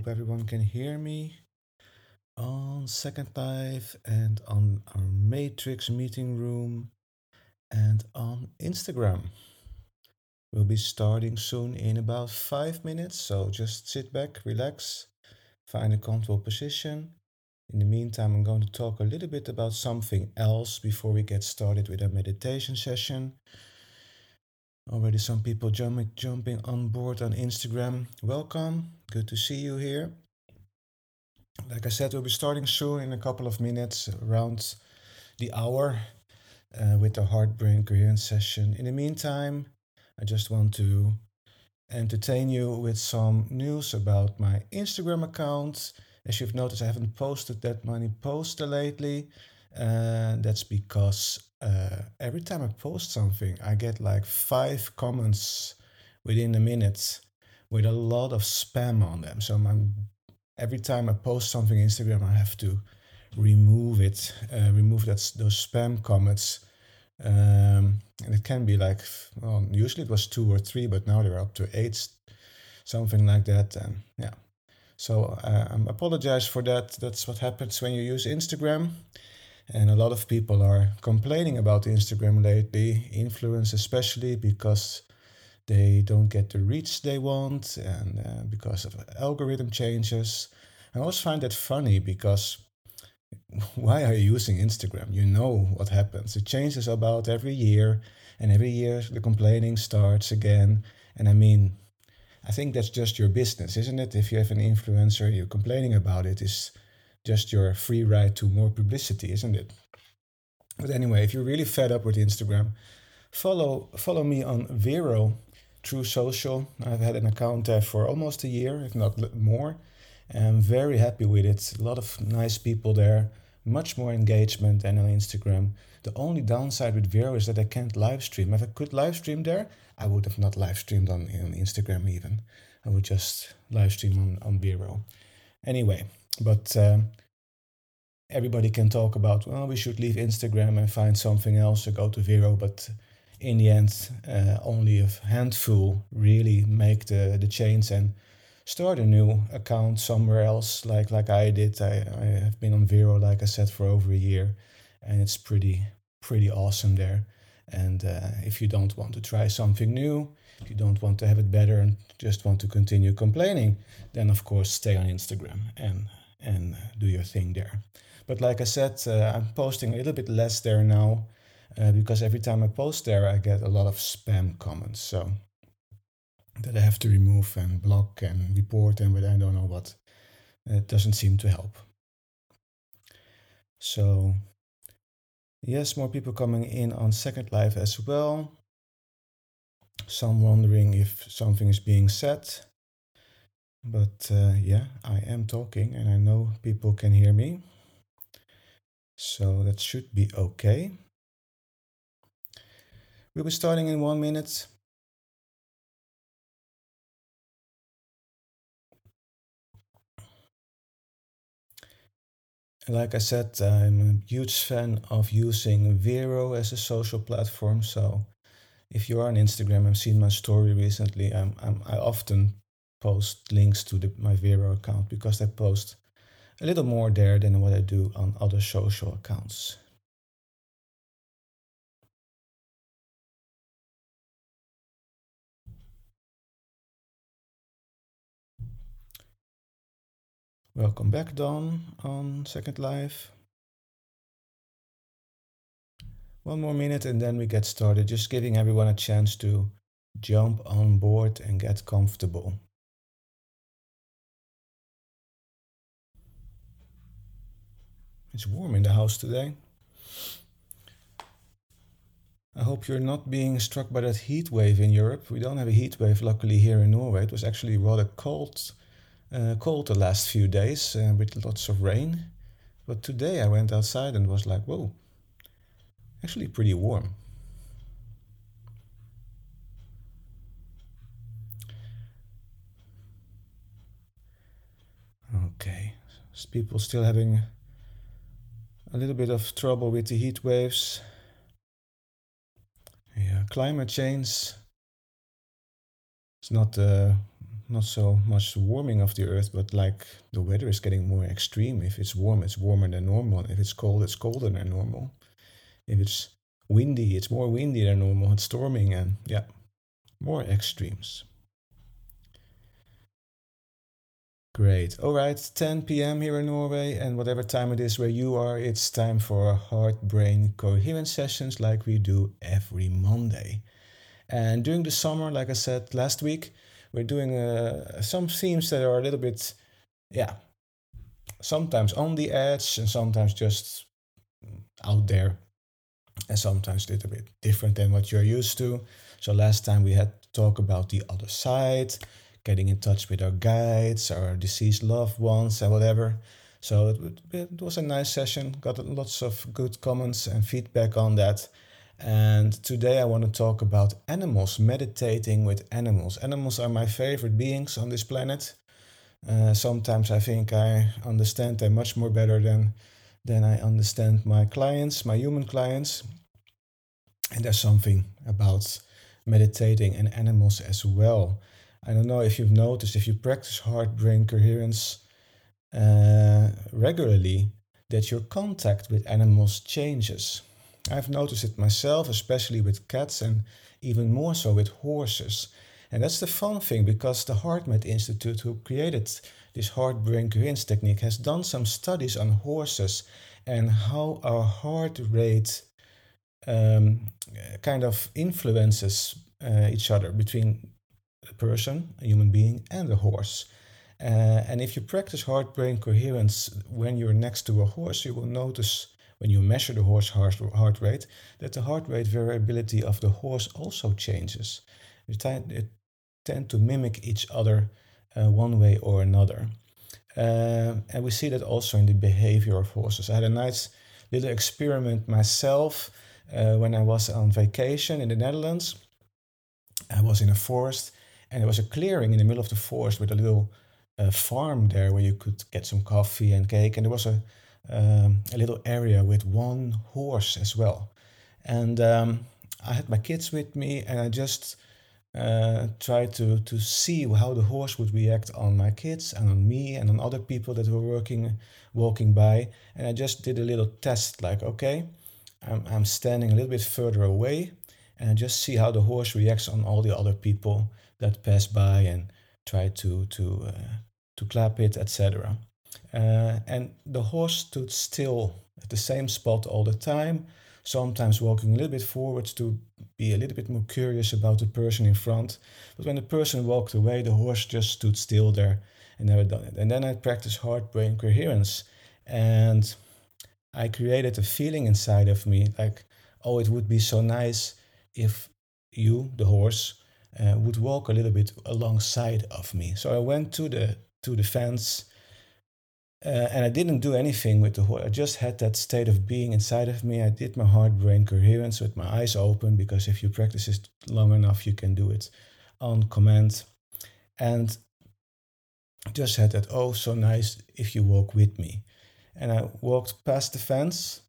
hope everyone can hear me on Second Life and on our Matrix meeting room and on Instagram. We'll be starting soon in about five minutes, so just sit back, relax, find a comfortable position. In the meantime, I'm going to talk a little bit about something else before we get started with our meditation session. Already some people jumping jumping on board on Instagram. Welcome. Good to see you here. Like I said, we'll be starting soon in a couple of minutes, around the hour, uh, with the Heartbrain Coherence session. In the meantime, I just want to entertain you with some news about my Instagram account. As you've noticed, I haven't posted that many posts lately. And that's because uh, every time I post something, I get like five comments within a minute with a lot of spam on them. So my, every time I post something on Instagram, I have to remove it, uh, remove that those spam comments. Um, and it can be like, well, usually it was two or three, but now they're up to eight, something like that. And yeah, so uh, I apologize for that. That's what happens when you use Instagram. And a lot of people are complaining about Instagram lately, influence especially because they don't get the reach they want and uh, because of algorithm changes. I always find that funny because why are you using Instagram? You know what happens. It changes about every year, and every year the complaining starts again. And I mean, I think that's just your business, isn't it? If you have an influencer, you're complaining about it, is just your free ride to more publicity, isn't it? But anyway, if you're really fed up with Instagram, follow follow me on Vero True Social. I've had an account there for almost a year, if not more. I'm very happy with it. A lot of nice people there, much more engagement than on Instagram. The only downside with Vero is that I can't live stream. If I could live stream there, I would have not live streamed on, on Instagram even. I would just live stream on, on Vero. Anyway, but um, everybody can talk about, well, we should leave Instagram and find something else or go to Vero, but in the end, uh, only a handful really make the, the change and start a new account somewhere else, like like I did. I, I have been on Vero, like I said, for over a year, and it's pretty pretty awesome there. And uh, if you don't want to try something new, if you don't want to have it better and just want to continue complaining, then of course stay on Instagram and and do your thing there. But like I said, uh, I'm posting a little bit less there now uh, because every time I post there, I get a lot of spam comments. So that I have to remove and block and report and but I don't know what. It doesn't seem to help. So yes, more people coming in on Second Life as well. Some wondering if something is being said. But uh, yeah, I am talking and I know people can hear me. So that should be okay. We'll be starting in one minute. Like I said, I'm a huge fan of using Vero as a social platform. So if you are on Instagram, I've seen my story recently. I'm, I'm, i often post links to the, my Vero account because I post a little more there than what I do on other social accounts. Welcome back, Don, on Second Life. One more minute and then we get started, just giving everyone a chance to jump on board and get comfortable. It's warm in the house today. I hope you're not being struck by that heat wave in Europe. We don't have a heat wave, luckily, here in Norway. It was actually rather cold uh, cold the last few days uh, with lots of rain. But today I went outside and was like, whoa, actually pretty warm. Okay, people still having a little bit of trouble with the heat waves. Yeah, climate change. It's not uh, not so much warming of the earth, but like the weather is getting more extreme. If it's warm, it's warmer than normal. If it's cold, it's colder than normal. If it's windy, it's more windy than normal. It's storming, and yeah, more extremes. Great. All right, 10 p.m. here in Norway, and whatever time it is where you are, it's time for heart brain coherence sessions like we do every Monday. And during the summer, like I said last week, we're doing uh, some themes that are a little bit, yeah, sometimes on the edge and sometimes just out there, and sometimes a little bit different than what you're used to. So last time we had to talk about the other side, getting in touch with our guides, our deceased loved ones, and whatever. So it, it was a nice session. Got lots of good comments and feedback on that. And today I want to talk about animals, meditating with animals. Animals are my favorite beings on this planet. Uh, sometimes I think I understand them much more better than, than I understand my clients, my human clients. And there's something about meditating and animals as well. I don't know if you've noticed, if you practice heart brain coherence uh, regularly, that your contact with animals changes. I've noticed it myself, especially with cats and even more so with horses. And that's the fun thing because the HeartMath Institute, who created this heart brain coherence technique, has done some studies on horses and how our heart rate um, kind of influences uh, each other between person, a human being, and a horse. Uh, and if you practice heart brain coherence when you're next to a horse, you will notice when you measure the horse heart, heart rate, that the heart rate variability of the horse also changes. They tend, tend to mimic each other uh, one way or another. Uh, and we see that also in the behavior of horses. I had a nice little experiment myself uh, when I was on vacation in the Netherlands. I was in a forest and there was a clearing in the middle of the forest with a little uh, farm there where you could get some coffee and cake. And there was a um, a little area with one horse as well. And um, I had my kids with me, and I just uh, tried to to see how the horse would react on my kids and on me and on other people that were working walking by. And I just did a little test, like, okay, I'm I'm standing a little bit further away, and I just see how the horse reacts on all the other people that pass by and try to to uh, to clap it, etc. Uh, and the horse stood still at the same spot all the time, sometimes walking a little bit forwards to be a little bit more curious about the person in front. But when the person walked away, the horse just stood still there and never done it. And then I practiced heart brain coherence. And I created a feeling inside of me like, oh, it would be so nice if you, the horse, uh, would walk a little bit alongside of me. So I went to the to the fence uh, and I didn't do anything with the horse. I just had that state of being inside of me. I did my heart brain coherence with my eyes open because if you practice it long enough, you can do it on command. And just had that, oh, so nice if you walk with me. And I walked past the fence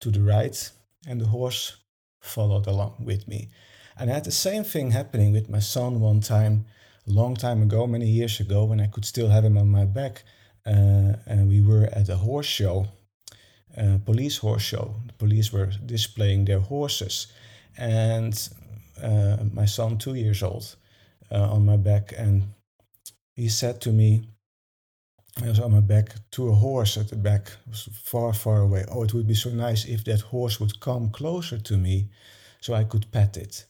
to the right, and the horse followed along with me. And I had the same thing happening with my son one time, a long time ago, many years ago, when I could still have him on my back uh, and we were at a horse show, a police horse show. The police were displaying their horses, and uh, my son, two years old, uh, on my back, and he said to me, I was on my back to a horse at the back, far, far away. Oh, it would be so nice if that horse would come closer to me so I could pet it.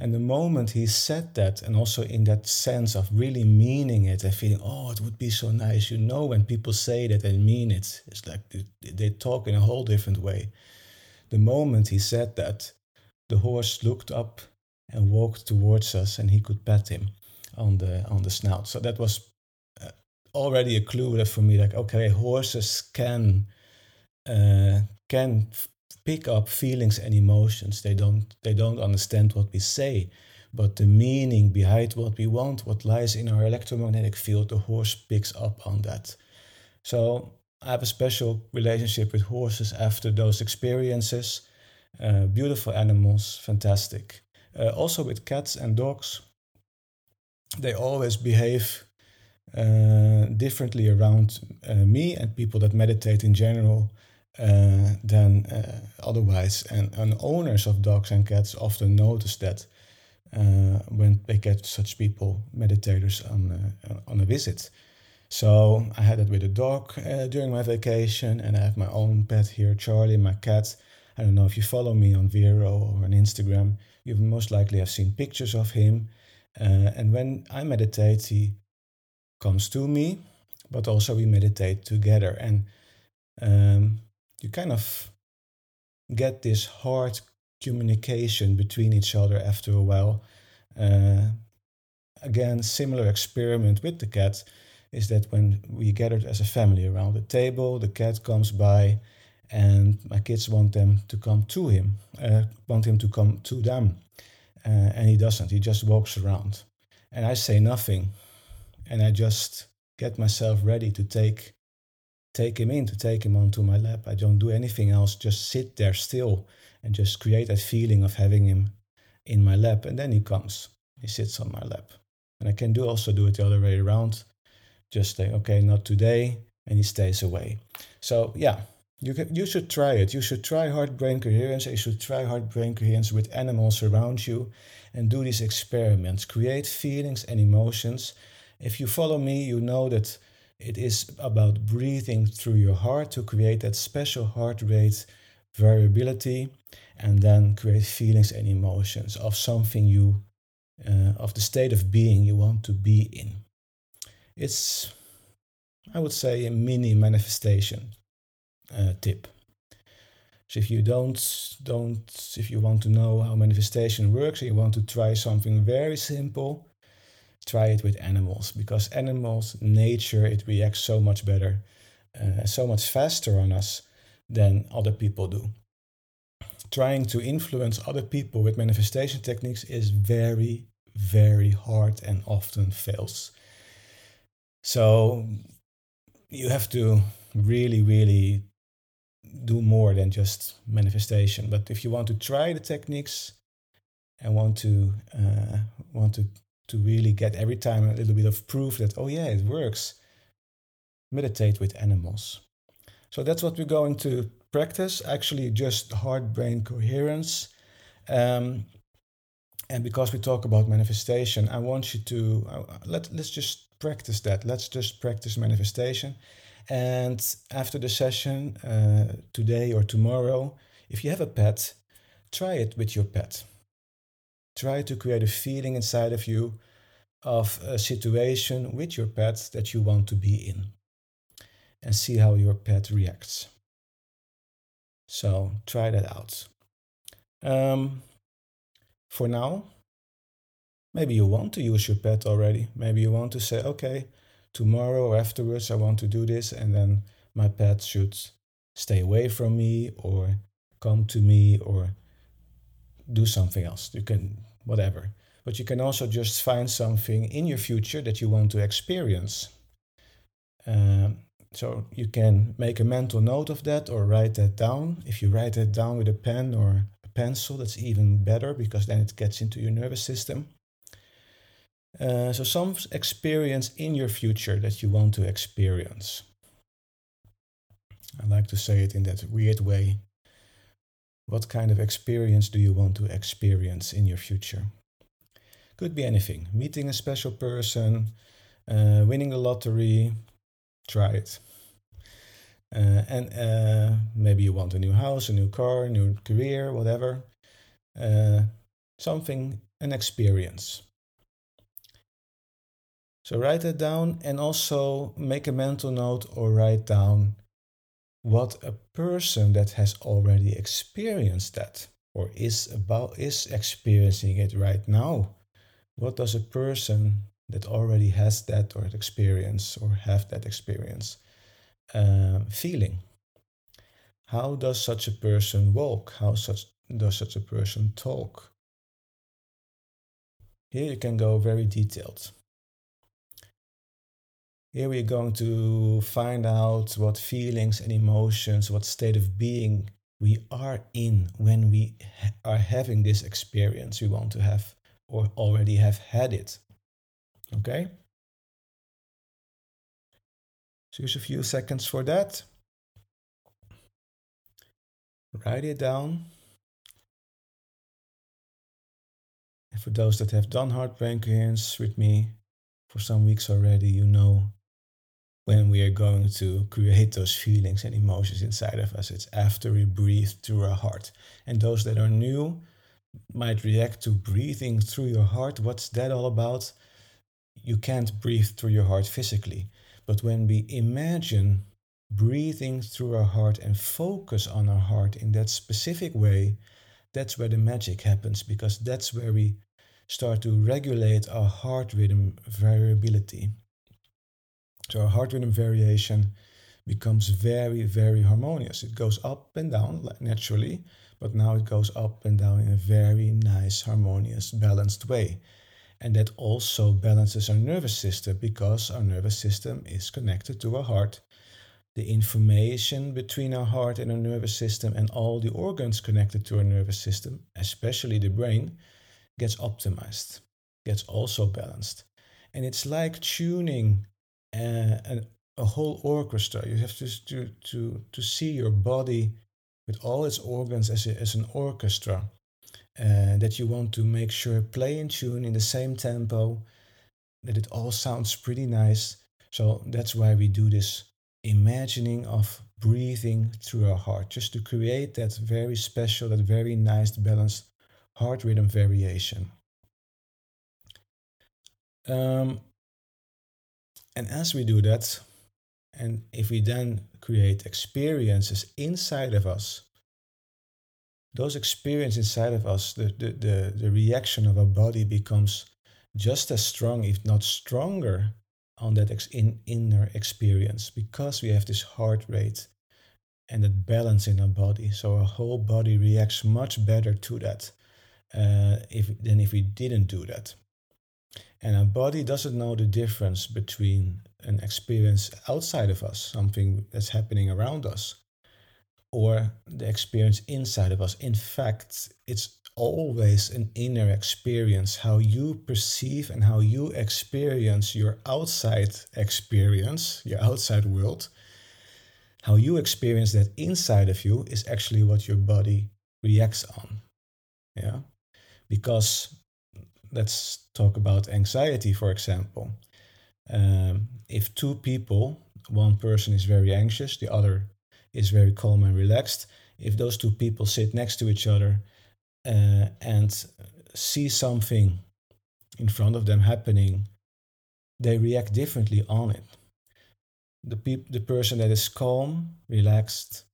And the moment he said that, and also in that sense of really meaning it and feeling, oh, it would be so nice. You know, when people say that and mean it, it's like they talk in a whole different way. The moment he said that, the horse looked up and walked towards us, and he could pat him on the on the snout. So that was uh, already a clue that for me, like, okay, horses can uh, can pick up feelings and emotions. They don't they don't understand what we say, but the meaning behind what we want, what lies in our electromagnetic field, the horse picks up on that. So I have a special relationship with horses after those experiences. Uh, beautiful animals, fantastic. Uh, also with cats and dogs. they always behave uh, differently around uh, me and people that meditate in general uh, than uh, otherwise. And, and, owners of dogs and cats often notice that uh, when they get such people, meditators, on, uh, on a visit. So I had it with a dog during my vacation, and I have my own pet here, Charlie, my cat. I don't know if you follow me on Vero or on Instagram. You most likely have seen pictures of him. and when I meditate, he comes to me, but also we meditate together. And um, you kind of get this hard communication between each other after a while. Uh, again, similar experiment with the cat is that when we gathered as a family around the table, the cat comes by, and my kids want them to come to him, uh, want him to come to them, uh, and he doesn't. He just walks around, and I say nothing and I just get myself ready to take take him in, to take him onto my lap. I don't do anything else, just sit there still and just create that feeling of having him in my lap. And then he comes, he sits on my lap. And I can do also do it the other way around. Just say, okay, not today, and he stays away. So yeah, you can, you should try it. You should try heart brain coherence. You should try heart brain coherence with animals around you, and do these experiments. Create feelings and emotions if you follow me, you know that it is about breathing through your heart to create that special heart rate variability and then create feelings and emotions of something you, uh, of the state of being you want to be in. It's, I would say, a mini manifestation uh, tip. So if you don't, don't, if you want to know how manifestation works and you want to try something very simple, try it with animals because animals, nature, it reacts so much better, uh, so much faster on us than other people do. Trying to influence other people with manifestation techniques is very, very hard and often fails. So you have to really, really do more than just manifestation. But if you want to try the techniques and want to uh, want to to really get every time a little bit of proof that, oh, yeah, it works. Meditate with animals. So that's what we're going to practice actually, just heart brain coherence. Um, and because we talk about manifestation, I want you to uh, let, let's just practice that. Let's just practice manifestation. And after the session, uh, today or tomorrow, if you have a pet, try it with your pet. Try to create a feeling inside of you of a situation with your pet that you want to be in and see how your pet reacts. So try that out. Um, for now, maybe you want to use your pet already. Maybe you want to say, okay, tomorrow or afterwards I want to do this, and then my pet should stay away from me or come to me or do something else. You can, whatever. But you can also just find something in your future that you want to experience. Um, so you can make a mental note of that or write that down. If you write that down with a pen or a pencil, that's even better because then it gets into your nervous system. Uh, so, some experience in your future that you want to experience. I like to say it in that weird way what kind of experience do you want to experience in your future? Could be anything. Meeting a special person, uh, winning the lottery, try it. Uh, and uh, maybe you want a new house, a new car, a new career, whatever. Uh, something, an experience. So write that down and also make a mental note or write down what a person that has already experienced that or is about is experiencing it right now what does a person that already has that or experience or have that experience uh, feeling? How does such a person walk? How such does such a person talk? Here you can go very detailed here we're going to find out what feelings and emotions, what state of being we are in when we are having this experience we want to have or already have had it. Okay? So use a few seconds for that. Write it down. And for those that have done heart with me for some weeks already, you know when we are going to create those feelings and emotions inside of us. It's after we breathe through our heart. And those that are new might react to breathing through your heart. What's that all about? You can't breathe through your heart physically. But when we imagine breathing through our heart and focus on our heart in that specific way, that's where the magic happens because that's where we start to regulate our heart rhythm variability. So our heart rhythm variation becomes very, very harmonious. It goes up and down naturally, but now it goes up and down in a very nice, harmonious, balanced way. And that also balances our nervous system because our nervous system is connected to our heart. The information between our heart and our nervous system and all the organs connected to our nervous system, especially the brain, gets optimized, gets also balanced. And it's like tuning uh, a, a whole orchestra. You have to, to, to, to see your body with all its organs as, a, as an orchestra uh, that you want to make sure play in tune in the same tempo, that it all sounds pretty nice. So that's why we do this imagining of breathing through our heart, just to create that very special, that very nice, balanced heart rhythm variation. Um, and as we do that, and if we then create experiences inside of us, those experiences inside of us, the, the, the, the reaction of our body becomes just as strong, if not stronger, on that ex- in, inner experience because we have this heart rate and that balance in our body. So our whole body reacts much better to that uh, if, than if we didn't do that. And our body doesn't know the difference between an experience outside of us, something that's happening around us, or the experience inside of us. In fact, it's always an inner experience, how you perceive and how you experience your outside experience, your outside world. How you experience that inside of you is actually what your body reacts on. Yeah. Because let's talk about anxiety, for example. Um, if two people, one person is very anxious, the other is very calm and relaxed, if those two people sit next to each other uh, and see something in front of them happening, they react differently on it. The, peop- the person that is calm, relaxed,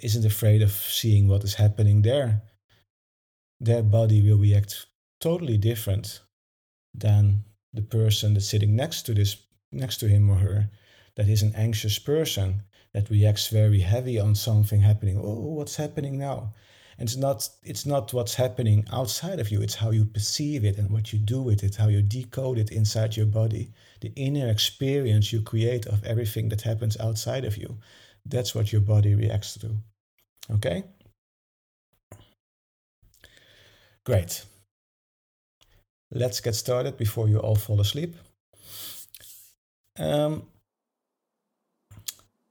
isn't afraid of seeing what is happening there. Their body will react totally different than the person that's sitting next to this next to him or her that is an anxious person that reacts very heavy on something happening. Oh what's happening now? And it's not it's not what's happening outside of you. It's how you perceive it and what you do with it how you decode it inside your body. The inner experience you create of everything that happens outside of you. That's what your body reacts to. Okay? Great let's get started before you all fall asleep. Um,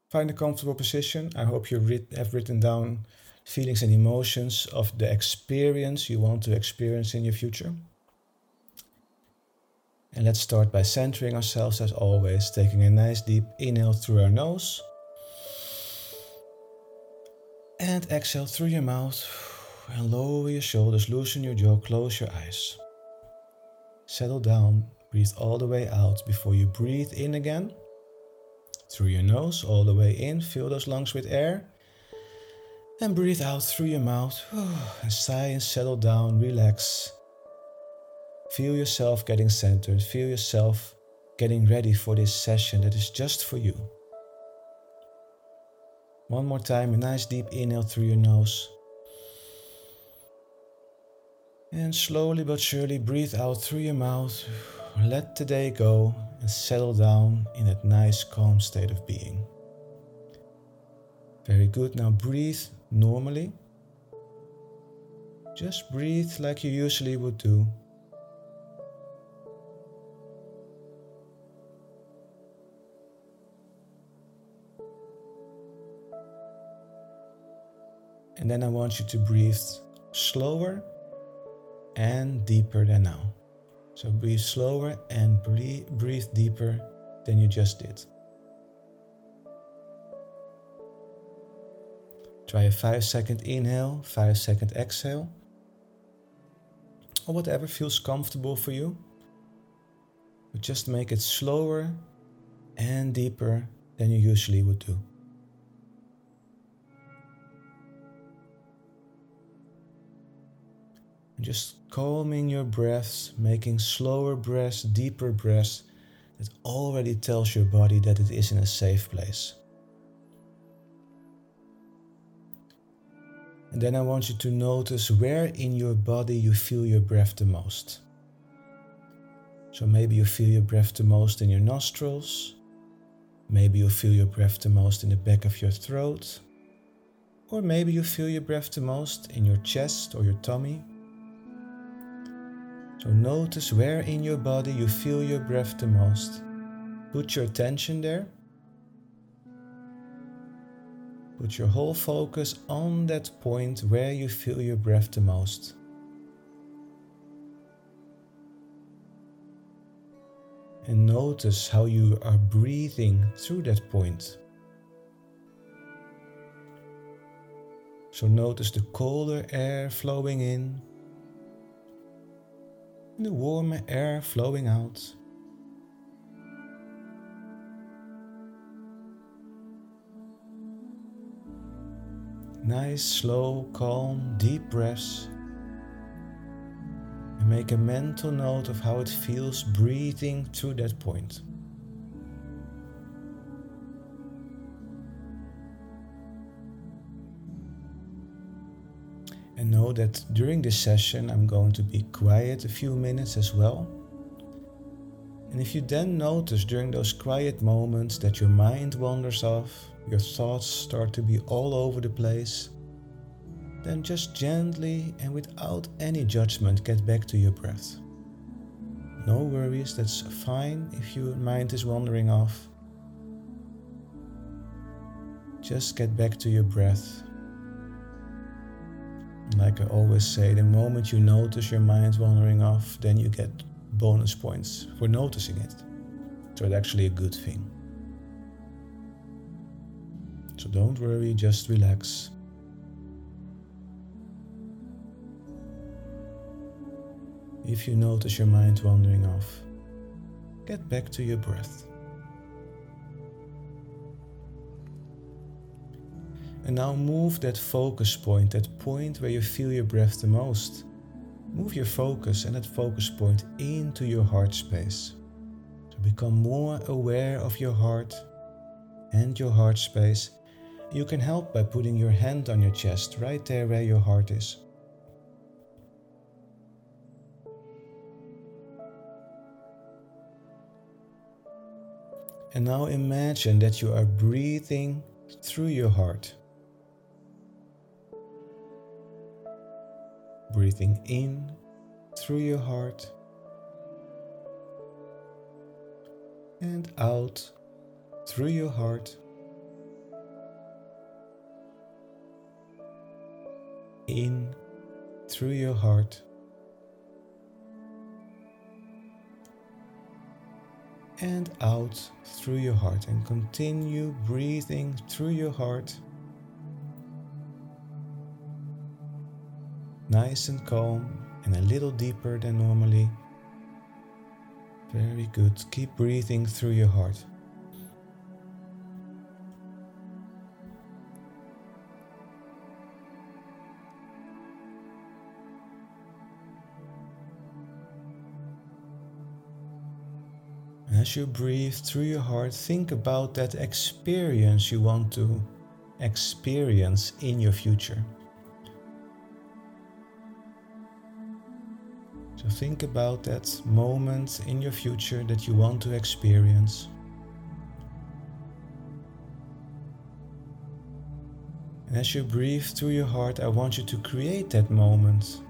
find a comfortable position. I hope you have written down feelings and emotions of the experience you want to experience in your future. And let's start by centering ourselves as always, taking a nice deep inhale through our nose and exhale through your mouth. And lower your shoulders, loosen your jaw, close your eyes. Settle down, breathe all the way out before you breathe in again. Through your nose, all the way in, fill those lungs with air. And breathe out through your mouth. And sigh and settle down, relax. Feel yourself getting centered. Feel yourself getting ready for this session that is just for you. One more time, a nice deep inhale through your nose. And slowly but surely breathe out through your mouth. Let the day go and settle down in that nice calm state of being. Very good. Now breathe normally. Just breathe like you usually would do. And then I want you to breathe slower and deeper than now. So breathe slower and breathe deeper than you just did. Try a 5 second inhale, 5 second exhale, or whatever feels comfortable for you. But just make it slower and deeper than you usually would do. Just calming your breaths, making slower breaths, deeper breaths that already tells your body that it is in a safe place. And then I want you to notice where in your body you feel your breath the most. So maybe you feel your breath the most in your nostrils. Maybe you feel your breath the most in the back of your throat. Or maybe you feel your breath the most in your chest or your tummy. So notice where in your body you feel your breath the most. Put your attention there. Put your whole focus on that point where you feel your breath the most. And notice how you are breathing through that point. So notice the colder air flowing in the warm air flowing out. Nice, slow, calm, deep breaths. And make a mental note of how it feels breathing through that point. And know that during this session I'm going to be quiet a few minutes as well. And if you then notice during those quiet moments that your mind wanders off, your thoughts start to be all over the place, then just gently and without any judgment get back to your breath. No worries, that's fine if your mind is wandering off. Just get back to your breath. Like I always say, the moment you notice your mind wandering off, then you get bonus points for noticing it. So it's actually a good thing. So don't worry, just relax. If you notice your mind wandering off, get back to your breath. And now move that focus point, that point where you feel your breath the most. Move your focus and that focus point into your heart space. To become more aware of your heart and your heart space you can help by putting your hand on your chest, right there where your heart is. And now imagine that you are breathing through your heart. Breathing in through your heart and out through your heart. in through your heart and out through your heart and continue breathing through your heart nice and calm and a little deeper than normally. Very good. Keep breathing through your heart. As you breathe through your heart, think about that experience you want to experience in your future. So think about that moment in your future that you want to experience. And as you breathe through your heart, I want you to create that moment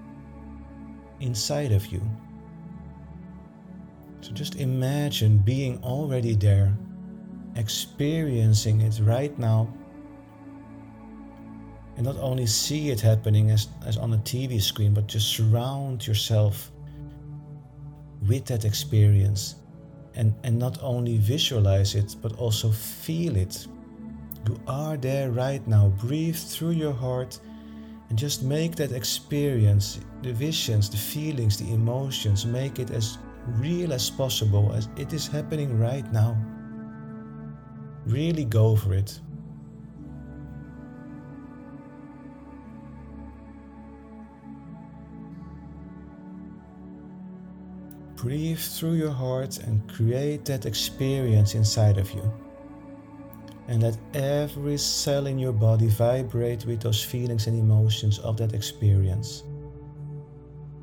inside of you. So just imagine being already there, experiencing it right now. And not only see it happening as, as on a TV screen, but just surround yourself with that experience and, and not only visualize it, but also feel it. You are there right now. Breathe through your heart and just make that experience, the visions, the feelings, the emotions, make it as real as possible as it is happening right now. Really go for it. Breathe through your heart and create that experience inside of you. And let every cell in your body vibrate with those feelings and emotions of that experience.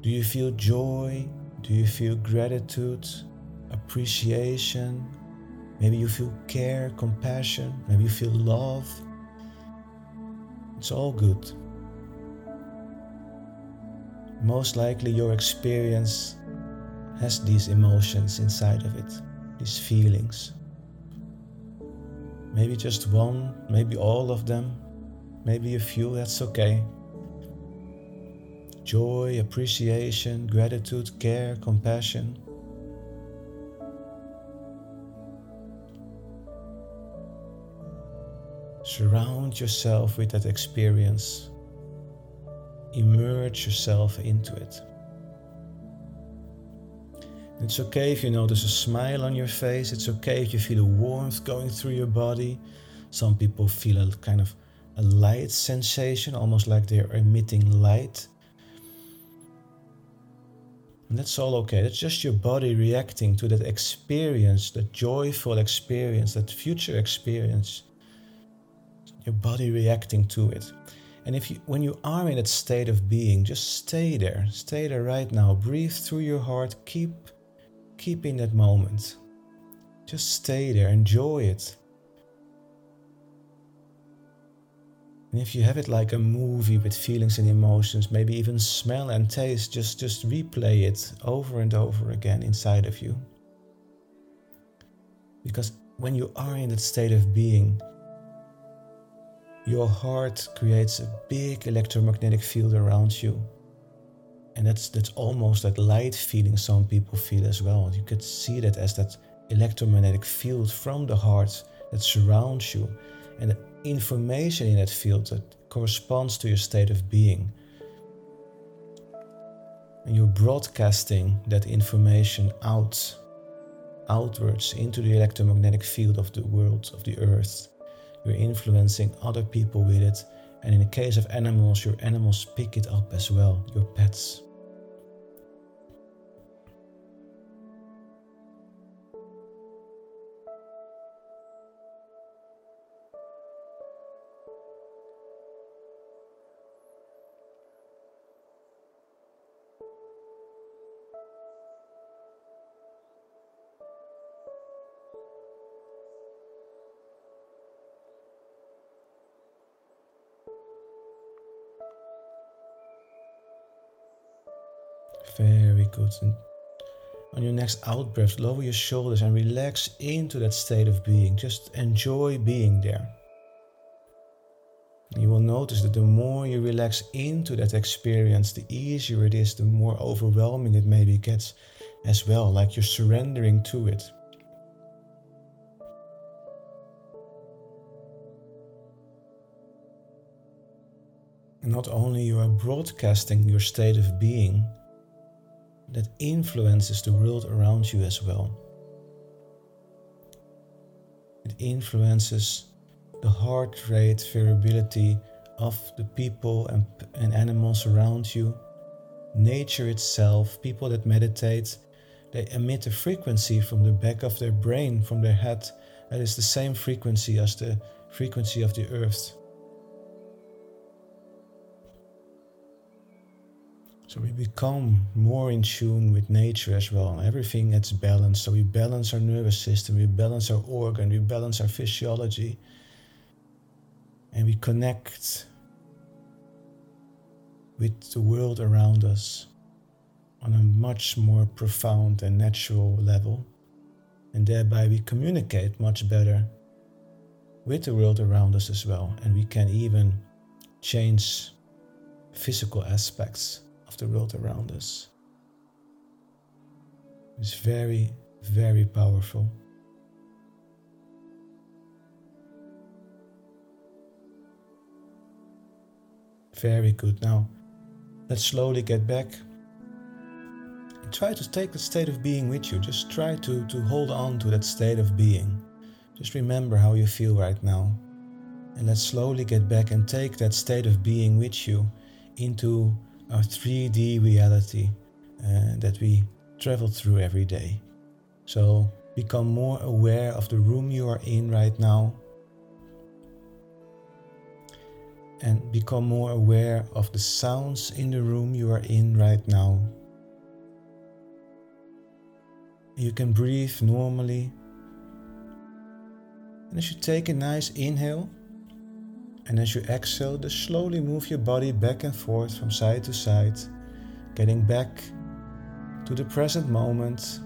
Do you feel joy? Do you feel gratitude, appreciation? Maybe you feel care, compassion. Maybe you feel love. It's all good. Most likely, your experience has these emotions inside of it, these feelings. Maybe just one, maybe all of them, maybe a few, that's okay. Joy, appreciation, gratitude, care, compassion. Surround yourself with that experience. Immerse yourself into it. It's okay if you notice a smile on your face. It's okay if you feel a warmth going through your body. Some people feel a kind of a light sensation, almost like they're emitting light. And that's all okay. That's just your body reacting to that experience, that joyful experience, that future experience. Your body reacting to it. And if you, when you are in that state of being, just stay there. Stay there right now. Breathe through your heart. Keep keep in that moment. Just stay there, enjoy it. And if you have it like a movie with feelings and emotions, maybe even smell and taste, just, just replay it over and over again inside of you. Because when you are in that state of being, your heart creates a big electromagnetic field around you and that's that's almost that light feeling some people feel as well. You could see that as that electromagnetic field from the heart that surrounds you. And the information in that field that corresponds to your state of being. And you're broadcasting that information out outwards into the electromagnetic field of the world of the earth. You're influencing other people with it. And in the case of animals your animals pick it up as well your pets On your next out breath, lower your shoulders and relax into that state of being. Just enjoy being there. You will notice that the more you relax into that experience, the easier it is, the more overwhelming it maybe gets as well, like you're surrendering to it. Not only you are broadcasting your state of being, that influences the world around you as well. It influences the heart rate variability of the people and, and animals around you, nature itself, people that meditate, they emit a frequency from the back of their brain, from their head, that is the same frequency as the frequency of the earth. So we become more in tune with nature as well. Everything gets balanced. So we balance our nervous system, we balance our organ, we balance our physiology, and we connect with the world around us on a much more profound and natural level. And thereby we communicate much better with the world around us as well. And we can even change physical aspects the world around us. It's very, very powerful. Very good. Now, let's slowly get back. Try to take the state of being with you. Just try to, to hold on to that state of being. Just remember how you feel right now. And let's slowly get back and take that state of being with you into our 3D reality uh, that we travel through every day. So become more aware of the room you are in right now and become more aware of the sounds in the room you are in right now. You can breathe normally. And as you take a nice inhale, and as you exhale, just slowly move your body back and forth from side to side, getting back to the present moment.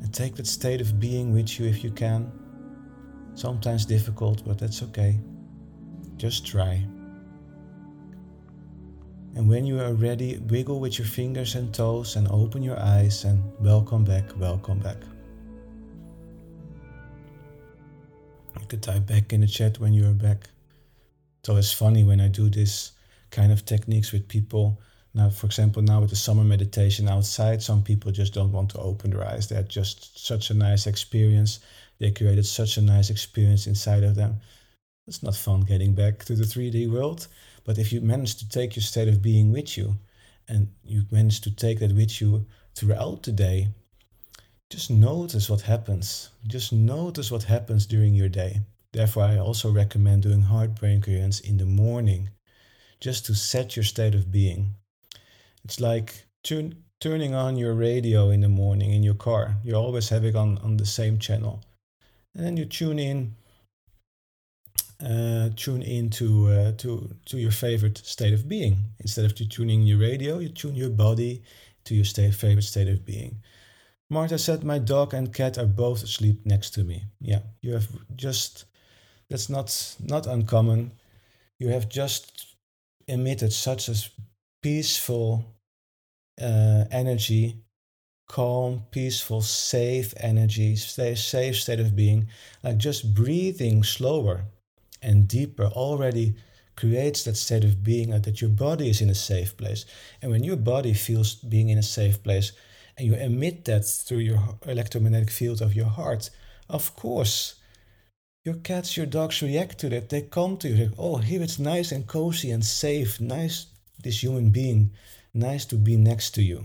And take that state of being with you if you can. Sometimes difficult, but that's okay. Just try. And when you are ready, wiggle with your fingers and toes and open your eyes and welcome back, welcome back. Could type back in the chat when you are back. So it's funny when I do this kind of techniques with people. Now, for example, now with the summer meditation outside, some people just don't want to open their eyes. They had just such a nice experience. They created such a nice experience inside of them. It's not fun getting back to the 3D world, but if you manage to take your state of being with you and you manage to take that with you throughout the day, just notice what happens. Just notice what happens during your day. Therefore, I also recommend doing heart brain coherence in the morning just to set your state of being. It's like turn, turning on your radio in the morning in your car. You always have it on, on the same channel. And then you tune in uh, tune in to, uh, to, to your favorite state of being. Instead of tuning your radio, you tune your body to your state, favorite state of being. Martha said, My dog and cat are both asleep next to me. Yeah, you have just, that's not, not uncommon. You have just emitted such a peaceful uh, energy, calm, peaceful, safe energy, stay, safe state of being, like just breathing slower and deeper already creates that state of being that your body is in a safe place. And when your body feels being in a safe place and you emit that through your electromagnetic field of your heart, of course, your cats, your dogs react to that. They come to you, like, oh, here it's nice and cozy and safe. Nice, this human being. Nice to be next to you.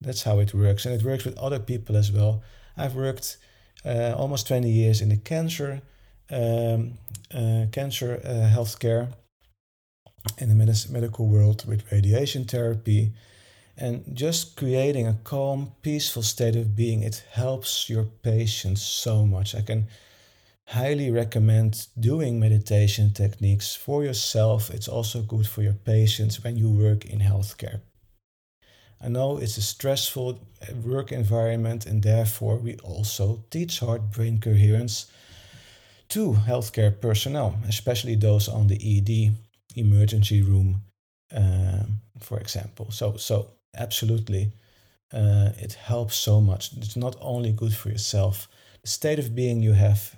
That's how it works. And it works with other people as well. I've worked uh, almost 20 years in the cancer um, uh, cancer uh, healthcare in the med- medical world with radiation therapy and just creating a calm peaceful state of being it helps your patients so much. I can highly recommend doing meditation techniques for yourself. It's also good for your patients when you work in healthcare. I know it's a stressful work environment and therefore we also teach heart brain coherence to healthcare personnel, especially those on the ED emergency room, um, for example. So, so absolutely, uh, it helps so much. It's not only good for yourself. The state of being you have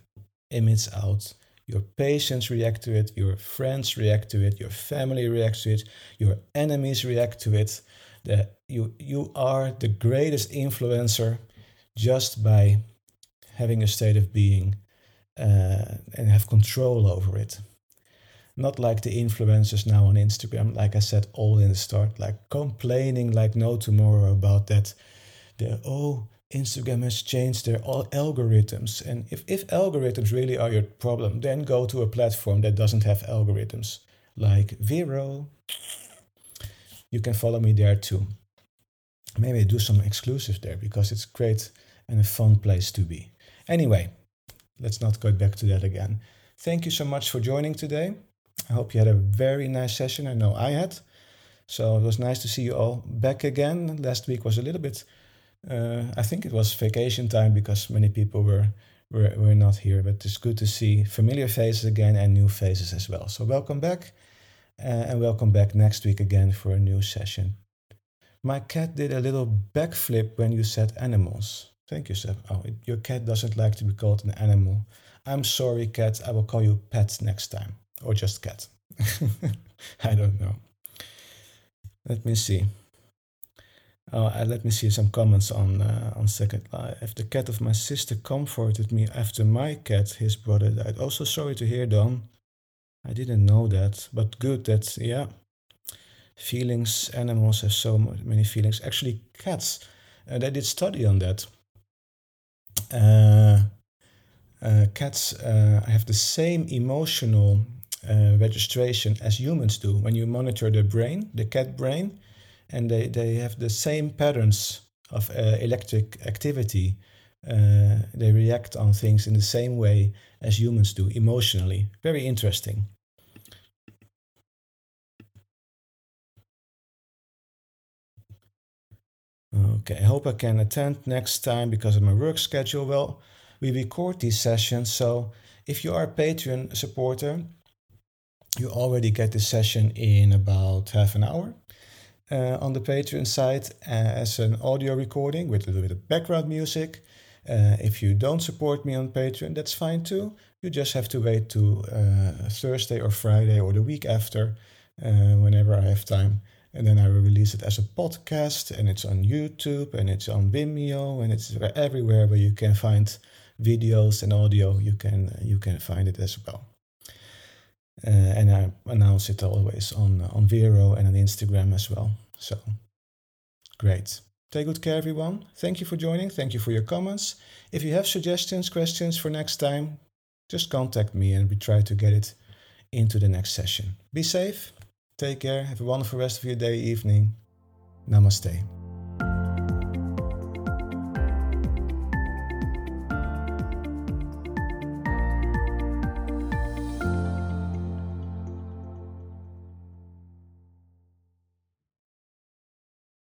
emits out. Your patients react to it. Your friends react to it. Your family reacts to it. Your enemies react to it. That you you are the greatest influencer just by having a state of being uh, and have control over it. Not like the influencers now on Instagram, like I said all in the start, like complaining like no tomorrow about that. The oh, Instagram has changed their algorithms. And if, if algorithms really are your problem, then go to a platform that doesn't have algorithms, like Vero. You can follow me there too. Maybe do some exclusives there because it's great and a fun place to be. Anyway, let's not go back to that again. Thank you so much for joining today. I hope you had a very nice session. I know I had. So it was nice to see you all back again. Last week was a little bit, uh, I think it was vacation time because many people were we're, we're not here, but it's good to see familiar faces again and new faces as well. So, welcome back, uh, and welcome back next week again for a new session. My cat did a little backflip when you said animals. Thank you, Seb. Oh, it, your cat doesn't like to be called an animal. I'm sorry, cat. I will call you pet next time, or just cat. I don't know. Let me see. Uh, let me see some comments on uh, on Second Life. The cat of my sister comforted me after my cat, his brother, died. Also, sorry to hear, Don. I didn't know that, but good that yeah. Feelings, animals have so many feelings. Actually, cats. Uh, they did study on that. Uh, uh, cats uh, have the same emotional uh, registration as humans do. When you monitor the brain, the cat brain, and they, they have the same patterns of uh, electric activity. Uh, they react on things in the same way as humans do emotionally. Very interesting. Okay, I hope I can attend next time because of my work schedule. Well, we record these sessions, so if you are a Patreon supporter, you already get this session in about half an hour uh, on the Patreon site uh, as an audio recording with a little bit of background music. Uh, if you don't support me on Patreon, that's fine too. You just have to wait to uh, Thursday or Friday or the week after, uh, whenever I have time. And then I will release it as a podcast, and it's on YouTube, and it's on Vimeo, and it's everywhere where you can find videos and audio. You can you can find it as well. Uh, and I announce it always on on Vero and on Instagram as well. So great. Take good care, everyone. Thank you for joining. Thank you for your comments. If you have suggestions, questions for next time, just contact me and we try to get it into the next session. Be safe. Take care. Have a wonderful rest of your day, evening. Namaste.